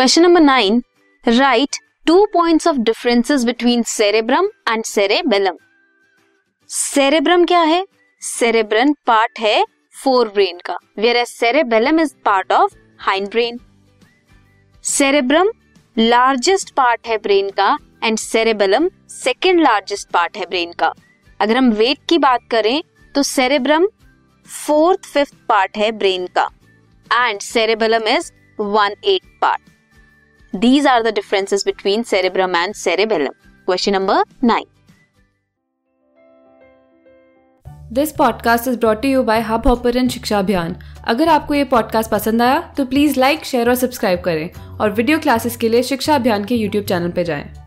Question number nine write two points of differences between cerebrum and cerebellum cerebrum क्या है? Cerebrum part है forebrain का whereas cerebellum is part of hindbrain cerebrum largest part है brain का and cerebellum second largest part है brain का. अगर हम वेट की बात करें तो सेरेब्रम फोर्थ फिफ्थ पार्ट है ब्रेन का and cerebellum is one eight part these are the differences between cerebrum and cerebellum question number nine this podcast is brought you by hub hopper शिक्षा अभियान अगर आपको ये पॉडकास्ट पसंद आया तो प्लीज़ लाइक शेयर और सब्सक्राइब करें और वीडियो क्लासेस के लिए शिक्षा अभियान के यूट्यूब चैनल पर जाएँ।